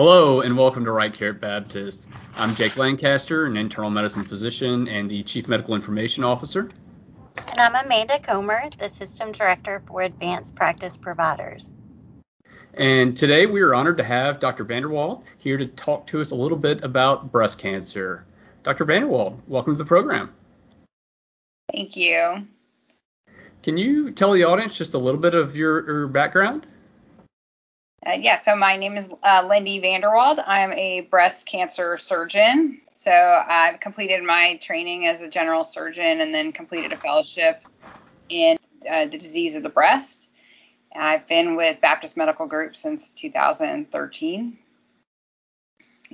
Hello and welcome to Right Care at Baptist. I'm Jake Lancaster, an internal medicine physician and the Chief Medical Information Officer. And I'm Amanda Comer, the System Director for Advanced Practice Providers. And today we are honored to have Dr. Vanderwald here to talk to us a little bit about breast cancer. Dr. Vanderwald, welcome to the program. Thank you. Can you tell the audience just a little bit of your, your background? Uh, yeah, so my name is uh, Lindy Vanderwald. I'm a breast cancer surgeon. So I've completed my training as a general surgeon and then completed a fellowship in uh, the disease of the breast. I've been with Baptist Medical Group since 2013.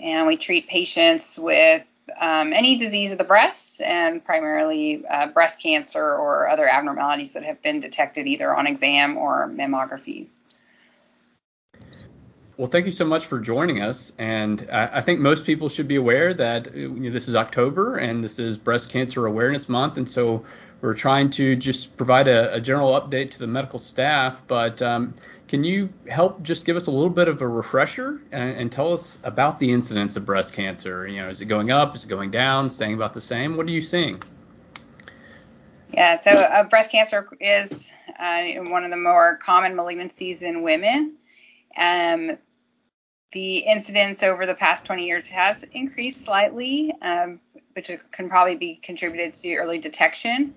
And we treat patients with um, any disease of the breast and primarily uh, breast cancer or other abnormalities that have been detected either on exam or mammography. Well, thank you so much for joining us. And I, I think most people should be aware that you know, this is October and this is Breast Cancer Awareness Month. And so we're trying to just provide a, a general update to the medical staff. But um, can you help just give us a little bit of a refresher and, and, tell us about the incidence of breast cancer? You know, is it going up? Is it going down? Staying about the same? What are you seeing? Yeah, so uh, breast cancer is uh, one of the more common malignancies in women. Um, the incidence over the past 20 years has increased slightly, um, which can probably be contributed to early detection.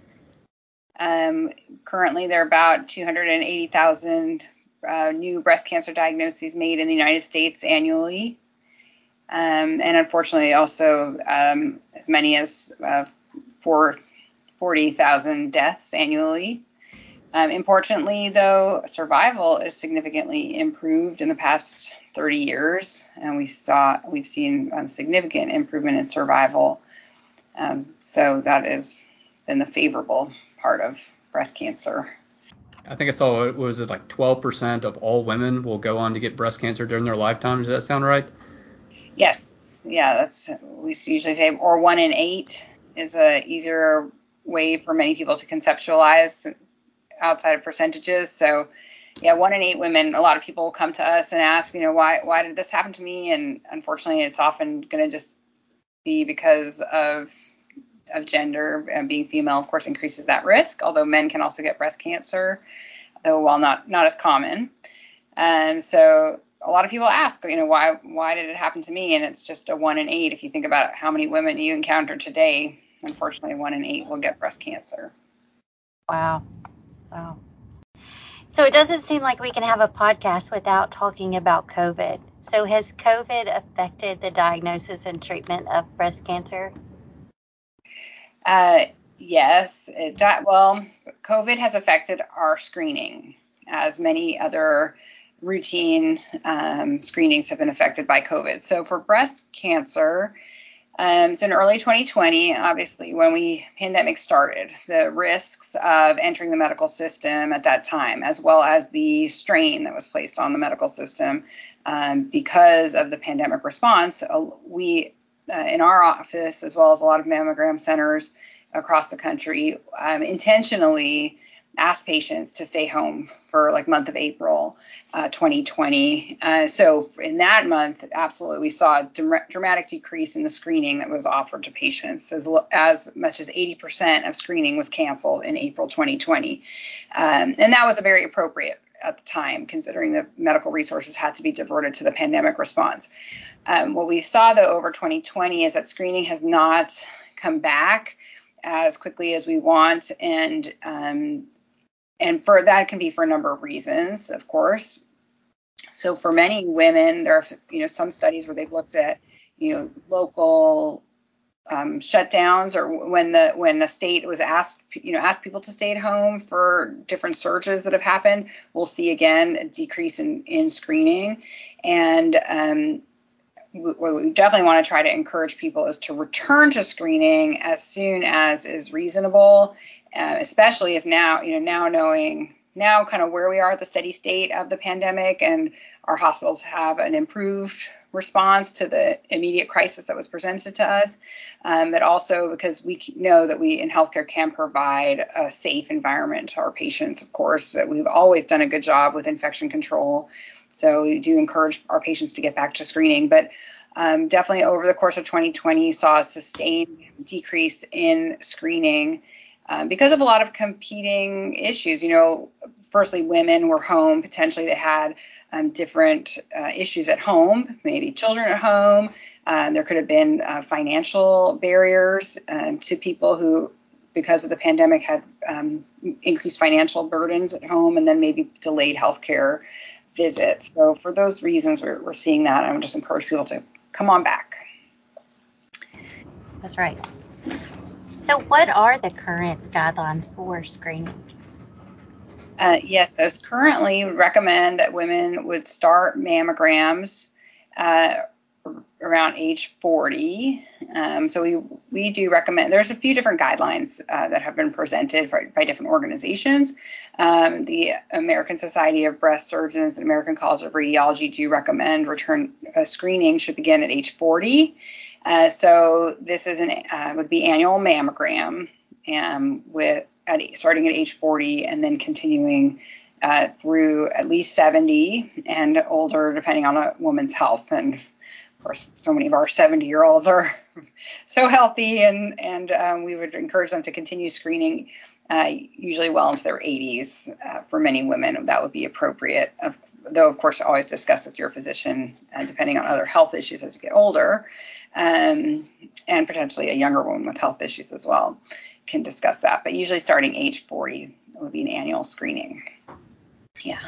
Um, currently, there are about 280,000 uh, new breast cancer diagnoses made in the United States annually. Um, and unfortunately, also um, as many as uh, 40,000 deaths annually. Um, importantly, though, survival is significantly improved in the past 30 years, and we saw we've seen um, significant improvement in survival. Um, so that has been the favorable part of breast cancer. I think I saw was it like 12% of all women will go on to get breast cancer during their lifetime. Does that sound right? Yes. Yeah, that's we usually say, or one in eight is a easier way for many people to conceptualize outside of percentages. So, yeah, one in eight women. A lot of people come to us and ask, you know, why why did this happen to me? And unfortunately, it's often going to just be because of of gender and being female. Of course, increases that risk. Although men can also get breast cancer, though while not not as common. And so a lot of people ask, you know, why why did it happen to me? And it's just a one in eight. If you think about how many women you encounter today, unfortunately, one in eight will get breast cancer. Wow. Wow. So it doesn't seem like we can have a podcast without talking about COVID. So has COVID affected the diagnosis and treatment of breast cancer? Uh, yes. Well, COVID has affected our screening, as many other routine um, screenings have been affected by COVID. So for breast cancer, um, so in early 2020, obviously, when we pandemic started, the risks of entering the medical system at that time, as well as the strain that was placed on the medical system um, because of the pandemic response, uh, we uh, in our office, as well as a lot of mammogram centers across the country, um, intentionally asked patients to stay home for like month of April uh, 2020. Uh, so in that month, absolutely, we saw a dramatic decrease in the screening that was offered to patients. As, as much as 80% of screening was canceled in April 2020, um, and that was very appropriate at the time, considering the medical resources had to be diverted to the pandemic response. Um, what we saw though over 2020 is that screening has not come back as quickly as we want, and um, and for that can be for a number of reasons, of course. So for many women, there are you know some studies where they've looked at you know local um, shutdowns or when the when a state was asked you know asked people to stay at home for different surges that have happened, we'll see again a decrease in in screening, and um, what we definitely want to try to encourage people is to return to screening as soon as is reasonable uh, especially if now, you know, now knowing now kind of where we are at the steady state of the pandemic and our hospitals have an improved response to the immediate crisis that was presented to us, um, but also because we know that we in healthcare can provide a safe environment to our patients, of course, that we've always done a good job with infection control So we do encourage our patients to get back to screening, but um, definitely over the course of 2020 saw a sustained decrease in screening um, because of a lot of competing issues. You know, firstly, women were home. Potentially, they had um, different uh, issues at home, maybe children at home. Uh, there could have been uh, financial barriers um, to people who, because of the pandemic, had um, increased financial burdens at home and then maybe delayed healthcare visits. So, for those reasons, we're, we're seeing that. I would just encourage people to come on back. That's right. So, what are the current guidelines for screening? Uh, yes, so currently recommend that women would start mammograms uh, around age 40. Um, so we we do recommend. There's a few different guidelines uh, that have been presented for, by different organizations. Um, the American Society of Breast Surgeons and American College of Radiology do recommend return uh, screening should begin at age 40. Uh, so this is an uh, would be annual mammogram um, with at, starting at age 40 and then continuing uh, through at least 70 and older, depending on a woman's health and of course, so many of our 70 year olds are so healthy, and and um, we would encourage them to continue screening, uh, usually well into their 80s. Uh, for many women, that would be appropriate. Of, though, of course, always discuss with your physician, uh, depending on other health issues as you get older, um, and potentially a younger woman with health issues as well can discuss that. But usually, starting age 40 would be an annual screening. Yeah.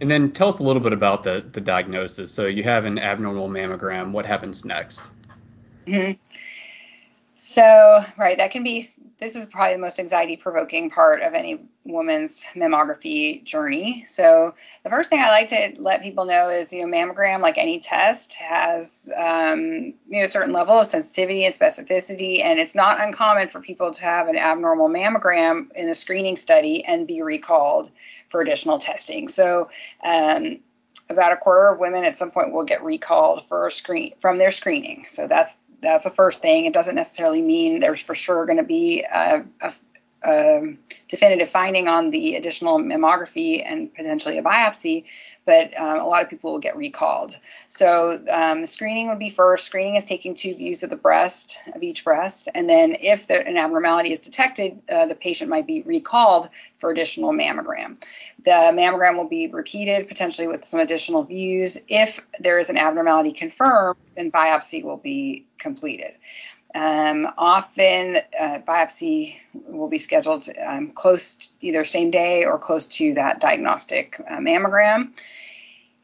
And then tell us a little bit about the, the diagnosis. So you have an abnormal mammogram. What happens next? Mm-hmm. So, right, that can be, this is probably the most anxiety provoking part of any woman's mammography journey. So, the first thing I like to let people know is, you know, mammogram, like any test, has, um, you know, a certain level of sensitivity and specificity. And it's not uncommon for people to have an abnormal mammogram in a screening study and be recalled for additional testing. So, um, about a quarter of women at some point will get recalled for screen from their screening. So that's that's the first thing. It doesn't necessarily mean there's for sure going to be a, a, a, definitive finding on the additional mammography and potentially a biopsy, but um, a lot of people will get recalled. So um, screening would be first. Screening is taking two views of the breast, of each breast, and then if the, an abnormality is detected, uh, the patient might be recalled for additional mammogram. The mammogram will be repeated, potentially with some additional views. If there is an abnormality confirmed, then biopsy will be completed. Um, often, uh, biopsy will be scheduled um, close, to either same day or close to that diagnostic uh, mammogram.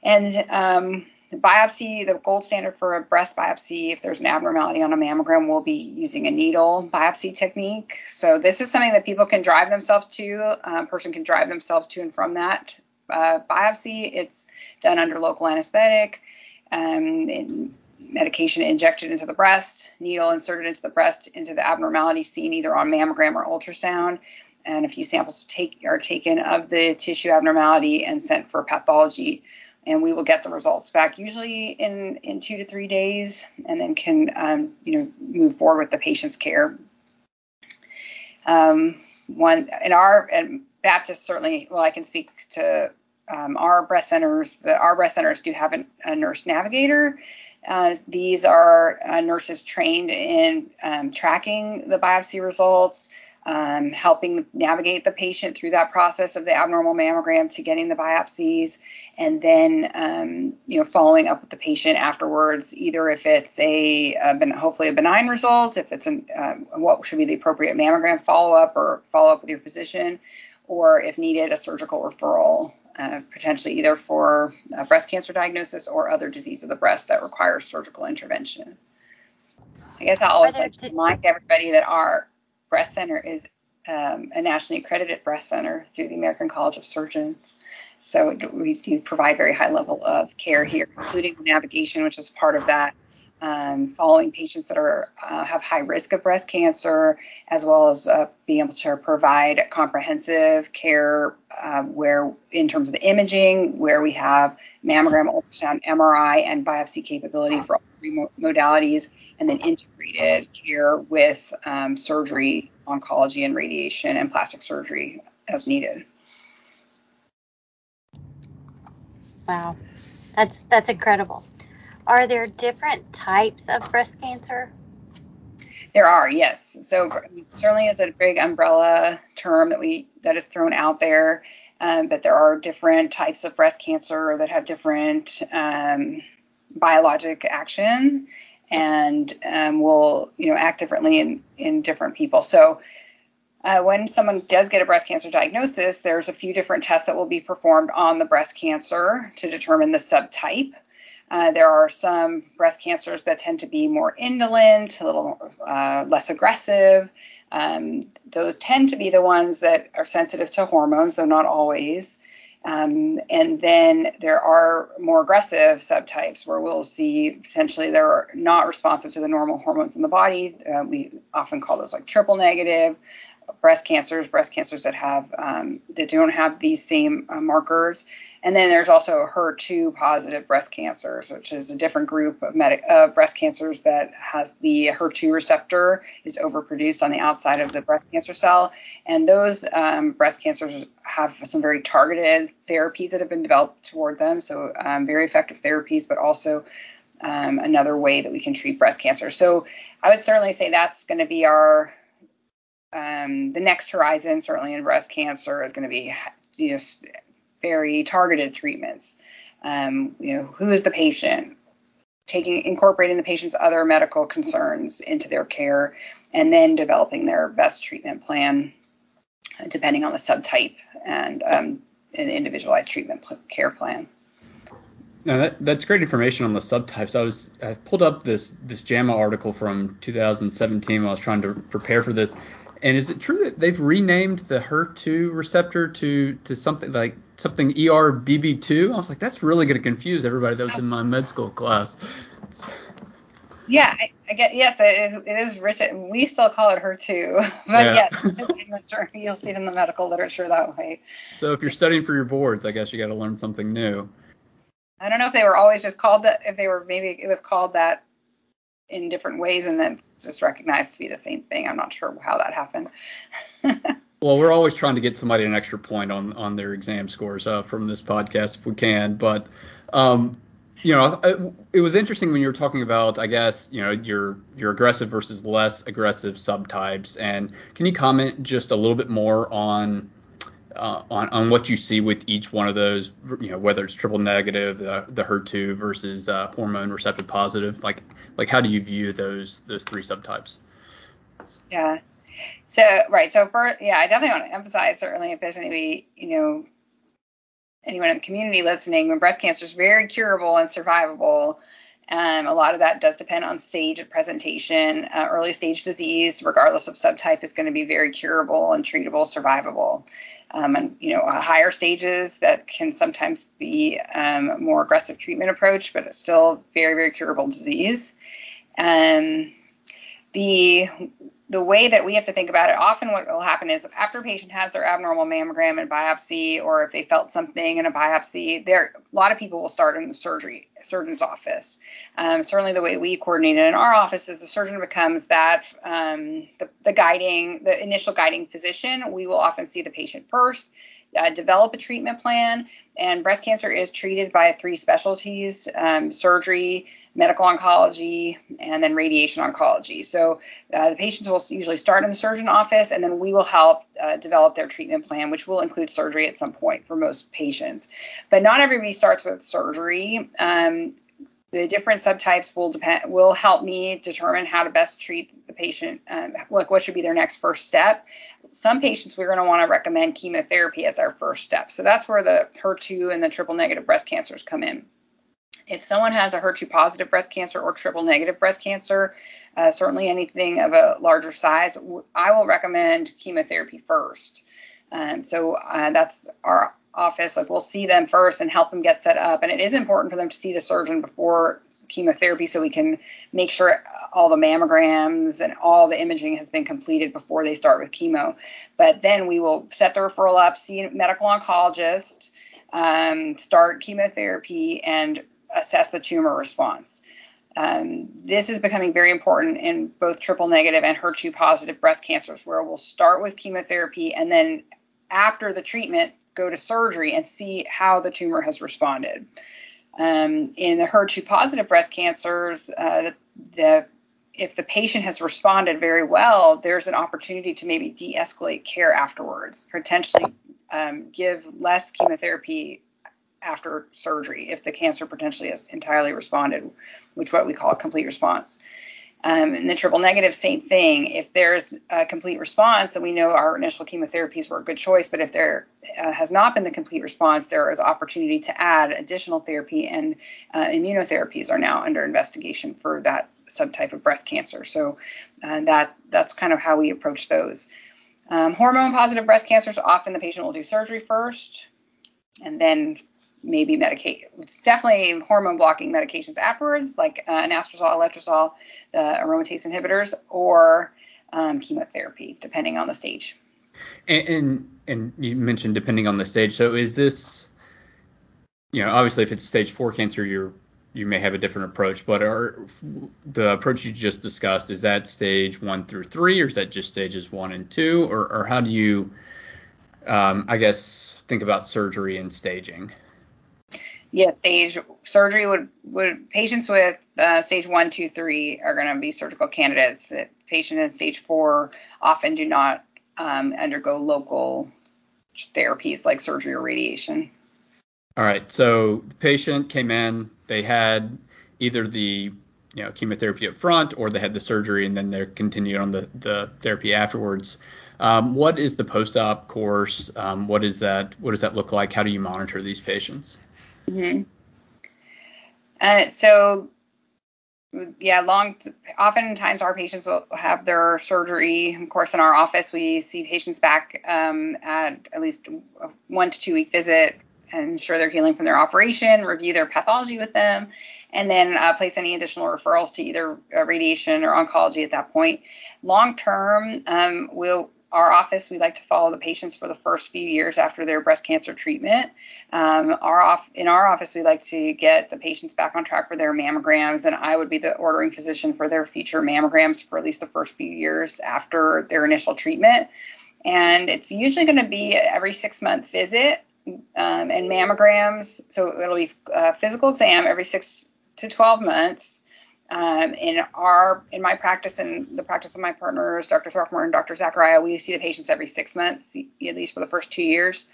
And um, the biopsy, the gold standard for a breast biopsy, if there's an abnormality on a mammogram, we'll be using a needle biopsy technique. So this is something that people can drive themselves to. A person can drive themselves to and from that uh, biopsy. It's done under local anesthetic. Um, medication injected into the breast, needle inserted into the breast, into the abnormality seen either on mammogram or ultrasound. And a few samples take, are taken of the tissue abnormality and sent for pathology. And we will get the results back usually in, in two to three days, and then can um, you know move forward with the patient's care. Um, one in our and Baptist certainly, well, I can speak to um, our breast centers, our breast centers do have an, a nurse navigator. Uh, these are uh, nurses trained in um, tracking the biopsy results, um, helping navigate the patient through that process of the abnormal mammogram to getting the biopsies, and then um, you know following up with the patient afterwards, either if it's a, a hopefully a benign result, if it's an, uh, what should be the appropriate mammogram follow up or follow up with your physician, or if needed, a surgical referral uh, potentially either for breast cancer diagnosis or other disease of the breast that requires surgical intervention. I guess I always like to remind everybody that our breast center is um, a nationally accredited breast center through the American College of Surgeons. So we do provide very high level of care here, including navigation, which is part of that um, following patients that are uh, have high risk of breast cancer, as well as uh, being able to provide comprehensive care uh, where, in terms of the imaging, where we have mammogram, ultrasound, MRI, and biopsy capability for all three modalities, and then integrated care with um, surgery, oncology, and radiation and plastic surgery as needed. Wow. That's that's incredible. Are there different types of breast cancer? There are, yes. So certainly is a big umbrella term that we that is thrown out there. Um, but there are different types of breast cancer that have different um, biologic action and um, will you know act differently in in different people. So uh, when someone does get a breast cancer diagnosis, there's a few different tests that will be performed on the breast cancer to determine the subtype. Uh, there are some breast cancers that tend to be more indolent, a little uh, less aggressive. Um, those tend to be the ones that are sensitive to hormones, though not always. Um, and then there are more aggressive subtypes where we'll see essentially they're not responsive to the normal hormones in the body. Uh, we often call those like triple negative breast cancers, breast cancers that have um, that don't have these same uh, markers. And then there's also HER2 positive breast cancers, which is a different group of uh, breast cancers that has the HER2 receptor is overproduced on the outside of the breast cancer cell. And those um, breast cancers have some very targeted therapies that have been developed toward them. So um, very effective therapies, but also um, another way that we can treat breast cancer. So I would certainly say that's going to be our um, the next horizon, certainly in breast cancer, is going to be you know very targeted treatments. Um, you know, who is the patient? Taking incorporating the patient's other medical concerns into their care, and then developing their best treatment plan, depending on the subtype and um, an individualized treatment care plan. Now that, that's great information on the subtypes. I was I pulled up this this JAMA article from 2017 when I was trying to prepare for this, and is it true that they've renamed the HER2 receptor to to something like something ERBB2? I was like, that's really going to confuse everybody that was in my med school class. Yeah, I, I get yes, it is. It is written. We still call it HER2, but yeah. yes, you'll see it in the medical literature that way. So if you're studying for your boards, I guess you got to learn something new. I don't know if they were always just called that. If they were maybe it was called that in different ways and then just recognized to be the same thing. I'm not sure how that happened. well, we're always trying to get somebody an extra point on on their exam scores uh, from this podcast if we can, but um, you know, it, was interesting when you were talking about, I guess, you know, your your aggressive versus less aggressive subtypes. And can you comment just a little bit more on uh, on, on what you see with each one of those, you know, whether it's triple negative, the, the HER2 versus uh, hormone receptive positive, like like how do you view those those three subtypes? Yeah. So right. So for yeah, I definitely want to emphasize certainly if there's anybody you know anyone in the community listening, when breast cancer is very curable and survivable. Um, a lot of that does depend on stage of presentation. Uh, early stage disease, regardless of subtype, is going to be very curable and treatable, survivable um, and you know higher stages that can sometimes be um, more aggressive treatment approach, but it's still very very curable disease. Um, the the way that we have to think about it, often what will happen is after a patient has their abnormal mammogram and biopsy, or if they felt something in a biopsy, there a lot of people will start in the surgery surgeon's office. Um, certainly, the way we coordinate it in our office is the surgeon becomes that um, the, the guiding, the initial guiding physician. We will often see the patient first uh, develop a treatment plan. And breast cancer is treated by three specialties um, surgery, medical oncology, and then radiation oncology. So uh, the patients will usually start in the surgeon office, and then we will help uh, develop their treatment plan, which will include surgery at some point for most patients. But not everybody starts with surgery. Um, the different subtypes will depend will help me determine how to best treat the patient um, like what should be their next first step some patients we're going to want to recommend chemotherapy as our first step so that's where the her2 and the triple negative breast cancers come in if someone has a HER2 positive breast cancer or triple negative breast cancer, uh, certainly anything of a larger size, I will recommend chemotherapy first. Um, so uh, that's our office, like we'll see them first and help them get set up. And it is important for them to see the surgeon before chemotherapy so we can make sure all the mammograms and all the imaging has been completed before they start with chemo. But then we will set the referral up, see a medical oncologist, um, start chemotherapy, and assess the tumor response. Um, this is becoming very important in both triple negative and HER2 positive breast cancers, where we'll start with chemotherapy and then after the treatment, go to surgery and see how the tumor has responded. Um, in the HER2 positive breast cancers, uh, the, if the patient has responded very well, there's an opportunity to maybe de-escalate care afterwards, potentially um, give less chemotherapy after surgery if the cancer potentially has entirely responded, which what we call a complete response. Um, and the triple negative, same thing. If there's a complete response, then we know our initial chemotherapies were a good choice. But if there uh, has not been the complete response, there is opportunity to add additional therapy, and uh, immunotherapies are now under investigation for that subtype of breast cancer. So uh, that that's kind of how we approach those. Um, hormone positive breast cancers, often the patient will do surgery first, and then maybe medicate. It's definitely hormone blocking medications afterwards, like uh, anastrozole, letrozole, the aromatase inhibitors, or um, chemotherapy, depending on the stage. And, and, and you mentioned depending on the stage. So is this, you know, obviously if it's stage four cancer, you're you may have a different approach, but are the approach you just discussed is that stage one through three, or is that just stages one and two, or, or how do you, um, I guess, think about surgery and staging? Yeah, stage surgery would would patients with uh, stage one, two, three are going to be surgical candidates. Patients in stage four often do not um, undergo local therapies like surgery or radiation. All right. So the patient came in, they had either the you know chemotherapy up front or they had the surgery and then they're continued on the, the therapy afterwards. Um, what is the post-op course? Um, what is that? What does that look like? How do you monitor these patients? Mm-hmm. Uh, so, yeah, long. Oftentimes, our patients will have their surgery. Of course, in our office, we see patients back um, at at least one to two week visit and ensure they're healing from their operation, review their pathology with them, and then uh, place any additional referrals to either uh, radiation or oncology at that point. Long term, um, we'll our office, we like to follow the patients for the first few years after their breast cancer treatment. Um, our off, in our office, we like to get the patients back on track for their mammograms, and I would be the ordering physician for their future mammograms for at least the first few years after their initial treatment. And it's usually going to be every six month visit um, and mammograms. So it'll be a physical exam every six to 12 months um, in our in my practice and the practice of my partners, Dr. Throckmorton and Dr. Zachariah, we see the patients every six months, at least for the first two years,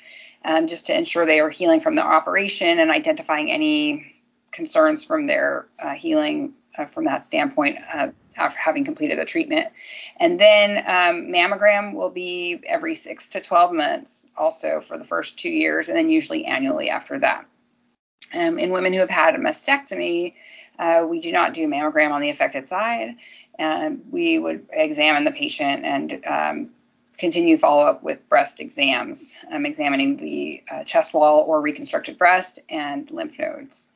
um, just to ensure they are healing from the operation and identifying any concerns from their uh, healing uh, from that standpoint uh, after having completed the treatment. And then um, mammogram will be every six to 12 months, also for the first two years, and then usually annually after that. Um, in women who have had a mastectomy, uh, we do not do mammogram on the affected side. And we would examine the patient and um, continue follow up with breast exams, um, examining the uh, chest wall or reconstructed breast and lymph nodes.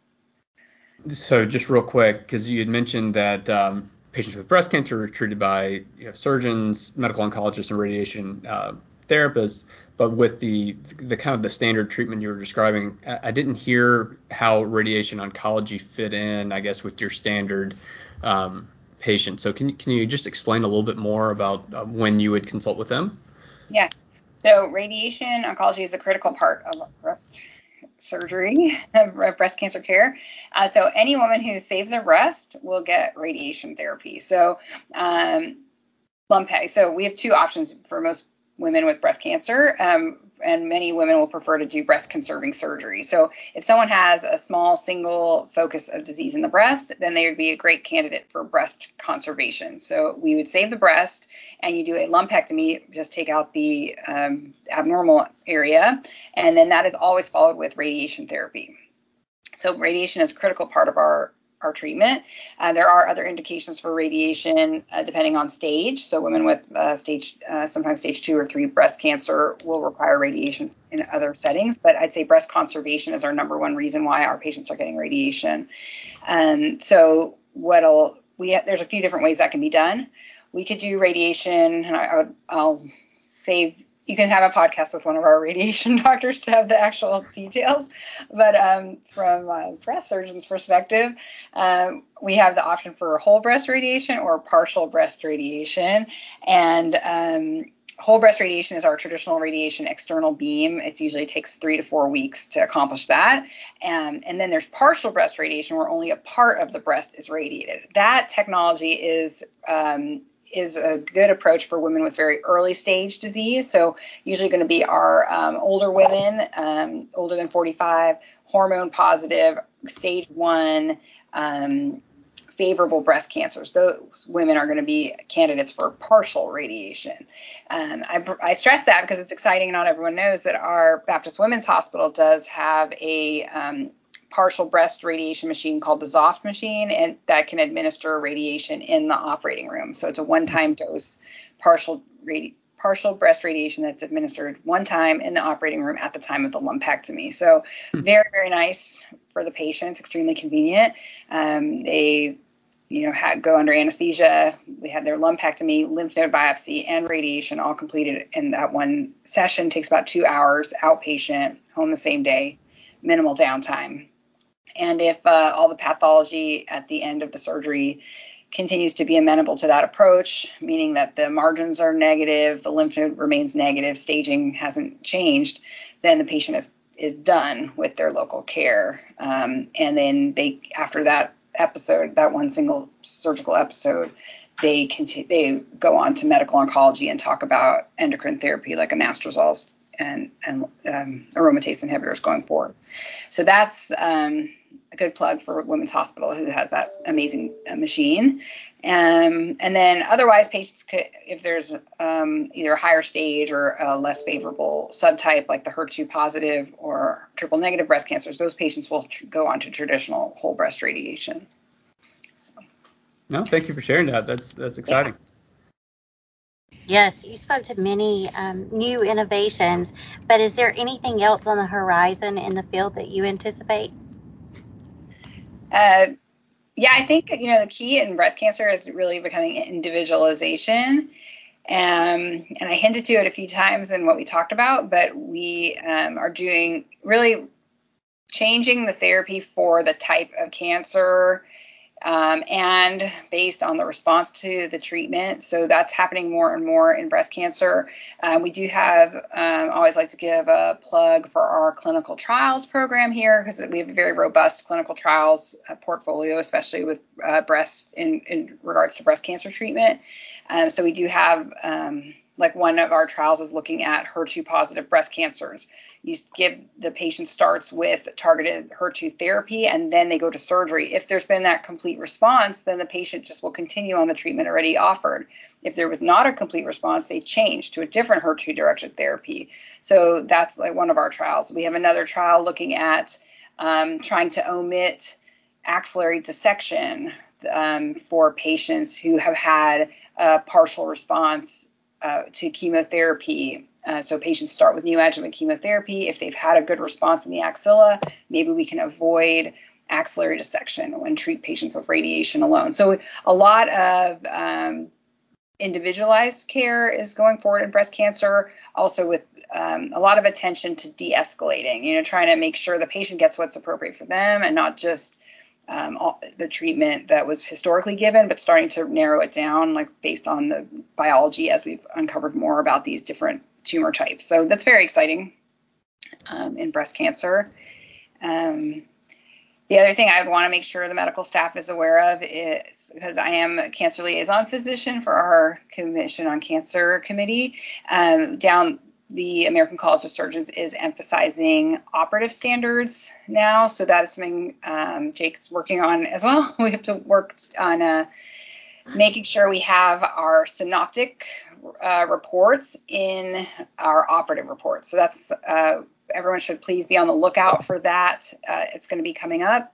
So, just real quick, because you had mentioned that um, patients with breast cancer are treated by you know, surgeons, medical oncologists, and radiation uh, therapists but with the the kind of the standard treatment you were describing, I, didn't hear how radiation oncology fit in, I guess, with your standard um, patient. So can can you just explain a little bit more about uh, when you would consult with them? Yeah. So radiation oncology is a critical part of breast surgery, breast cancer care. Uh, so any woman who saves a breast will get radiation therapy. So um, lumpectomy. So we have two options for most women with breast cancer, um, and many women will prefer to do breast conserving surgery. So, if someone has a small single focus of disease in the breast, then they would be a great candidate for breast conservation. So, we would save the breast and you do a lumpectomy, just take out the um, abnormal area, and then that is always followed with radiation therapy. So, radiation is a critical part of our our treatment. Uh, there are other indications for radiation uh, depending on stage. So women with uh, stage, uh, sometimes stage two or three breast cancer will require radiation in other settings. But I'd say breast conservation is our number one reason why our patients are getting radiation. Um, so what'll we have, there's a few different ways that can be done. We could do radiation, and I, I would I'll save you can have a podcast with one of our radiation doctors to have the actual details. But um, from a breast surgeon's perspective, um, we have the option for whole breast radiation or partial breast radiation. And um, whole breast radiation is our traditional radiation external beam. It usually takes three to four weeks to accomplish that. Um, and then there's partial breast radiation where only a part of the breast is radiated. That technology is um, is a good approach for women with very early stage disease. So usually going to be our um, older women, um, older than 45, hormone positive, stage one, um, favorable breast cancers. Those women are going to be candidates for partial radiation. Um, I, I, stress that because it's exciting. Not everyone knows that our Baptist Women's Hospital does have a um, partial breast radiation machine called the Xoft machine, and that can administer radiation in the operating room. So it's a one-time dose partial radi- partial breast radiation that's administered one time in the operating room at the time of the lumpectomy. So hmm. very very nice for the patients, extremely convenient. Um, they you know, had, go under anesthesia. We had their lumpectomy, lymph node biopsy, and radiation all completed in that one session. Takes about two hours, outpatient, home the same day, minimal downtime. And if uh, all the pathology at the end of the surgery continues to be amenable to that approach, meaning that the margins are negative, the lymph node remains negative, staging hasn't changed, then the patient is is done with their local care. Um, and then they, after that episode, that one single surgical episode, they continue, they go on to medical oncology and talk about endocrine therapy like anastrozole and and um, aromatase inhibitors going forward. So that's um, a good plug for Women's Hospital, who has that amazing uh, machine. Um, and then otherwise, patients could, if there's um, either a higher stage or a less favorable subtype, like the HER2 positive or triple negative breast cancers, those patients will tr- go on to traditional whole breast radiation. So. No, thank you for sharing that. That's that's exciting. Yeah. Yes, you spoke to many um, new innovations, but is there anything else on the horizon in the field that you anticipate? Uh, yeah, I think you know the key in breast cancer is really becoming individualization. Um, and I hinted to it a few times in what we talked about, but we um, are doing really changing the therapy for the type of cancer um, and based on the response to the treatment. So that's happening more and more in breast cancer. Um, we do have, um, always like to give a plug for our clinical trials program here because we have a very robust clinical trials uh, portfolio, especially with uh, breast in, in regards to breast cancer treatment. Um, so we do have um, like one of our trials is looking at HER2 positive breast cancers. You give the patient starts with targeted HER2 therapy and then they go to surgery. If there's been that complete response, then the patient just will continue on the treatment already offered. If there was not a complete response, they change to a different HER2 directed therapy. So that's like one of our trials. We have another trial looking at um, trying to omit axillary dissection um, for patients who have had a partial response uh, to chemotherapy. Uh, so patients start with neoadjuvant chemotherapy. If they've had a good response in the axilla, maybe we can avoid axillary dissection and treat patients with radiation alone. So a lot of um, individualized care is going forward in breast cancer, also with um, a lot of attention to de-escalating. You know, trying to make sure the patient gets what's appropriate for them and not just um, the treatment that was historically given, but starting to narrow it down, like based on the biology as we've uncovered more about these different tumor types. So that's very exciting um, in breast cancer. Um, the other thing I would want to make sure the medical staff is aware of is because I am a cancer liaison physician for our Commission on Cancer Committee. Um, down the American College of Surgeons is emphasizing operative standards now. So that is something um, Jake's working on as well. We have to work on uh, making sure we have our synoptic uh, reports in our operative reports. So that's uh, everyone should please be on the lookout for that. Uh, it's going to be coming up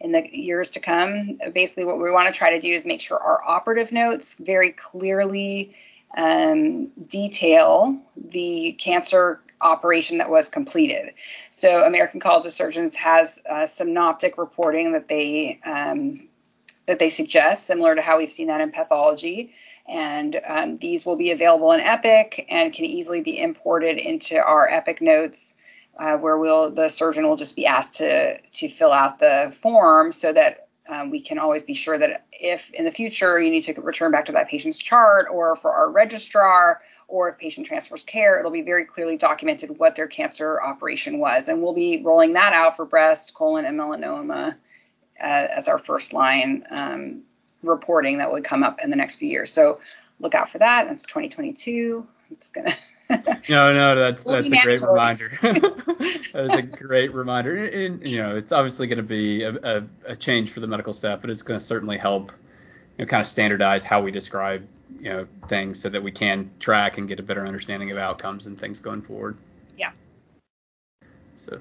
in the years to come. Basically, what we want to try to do is make sure our operative notes very clearly um, detail the cancer operation that was completed. So American College of Surgeons has uh, synoptic reporting that they um, that they suggest, similar to how we've seen that in pathology. And um, these will be available in Epic and can easily be imported into our Epic notes, uh, where we'll the surgeon will just be asked to to fill out the form so that um, we can always be sure that if in the future you need to return back to that patient's chart or for our registrar or if patient transfers care, it'll be very clearly documented what their cancer operation was. And we'll be rolling that out for breast, colon, and melanoma uh, as our first line um, reporting that would come up in the next few years. So look out for that. It's 2022. It's gonna. no, no, that's that's a great reminder. that is a great reminder. And, you know, it's obviously going to be a, a, a, change for the medical staff, but it's going to certainly help, you know, kind of standardize how we describe, you know, things so that we can track and get a better understanding of outcomes and things going forward. Yeah. So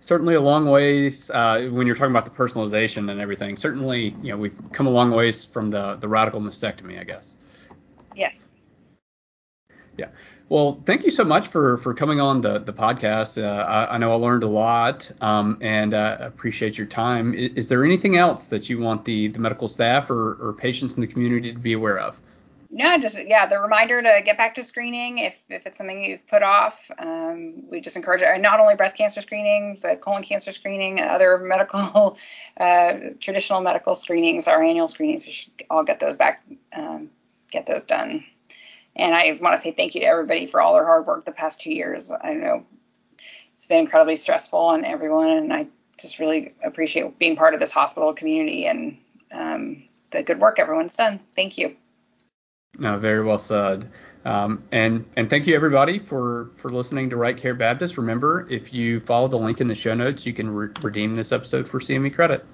certainly a long ways uh, when you're talking about the personalization and everything. Certainly, you know, we've come a long ways from the the radical mastectomy, I guess. Yes. Yeah. Well, thank you so much for for coming on the the podcast. Uh, I, I, know I learned a lot, um, and uh, appreciate your time. Is, is, there anything else that you want the the medical staff or, or patients in the community to be aware of? No, just yeah, the reminder to get back to screening if if it's something you've put off. Um, we just encourage it. Not only breast cancer screening, but colon cancer screening, other medical, uh, traditional medical screenings, our annual screenings. We should all get those back, um, get those done. And I want to say thank you to everybody for all their hard work the past two years. I know it's been incredibly stressful on everyone, and I just really appreciate being part of this hospital community and um, the good work everyone's done. Thank you. No, very well said. Um, and and thank you everybody for for listening to Right Care Baptist. Remember, if you follow the link in the show notes, you can re- redeem this episode for CME credit.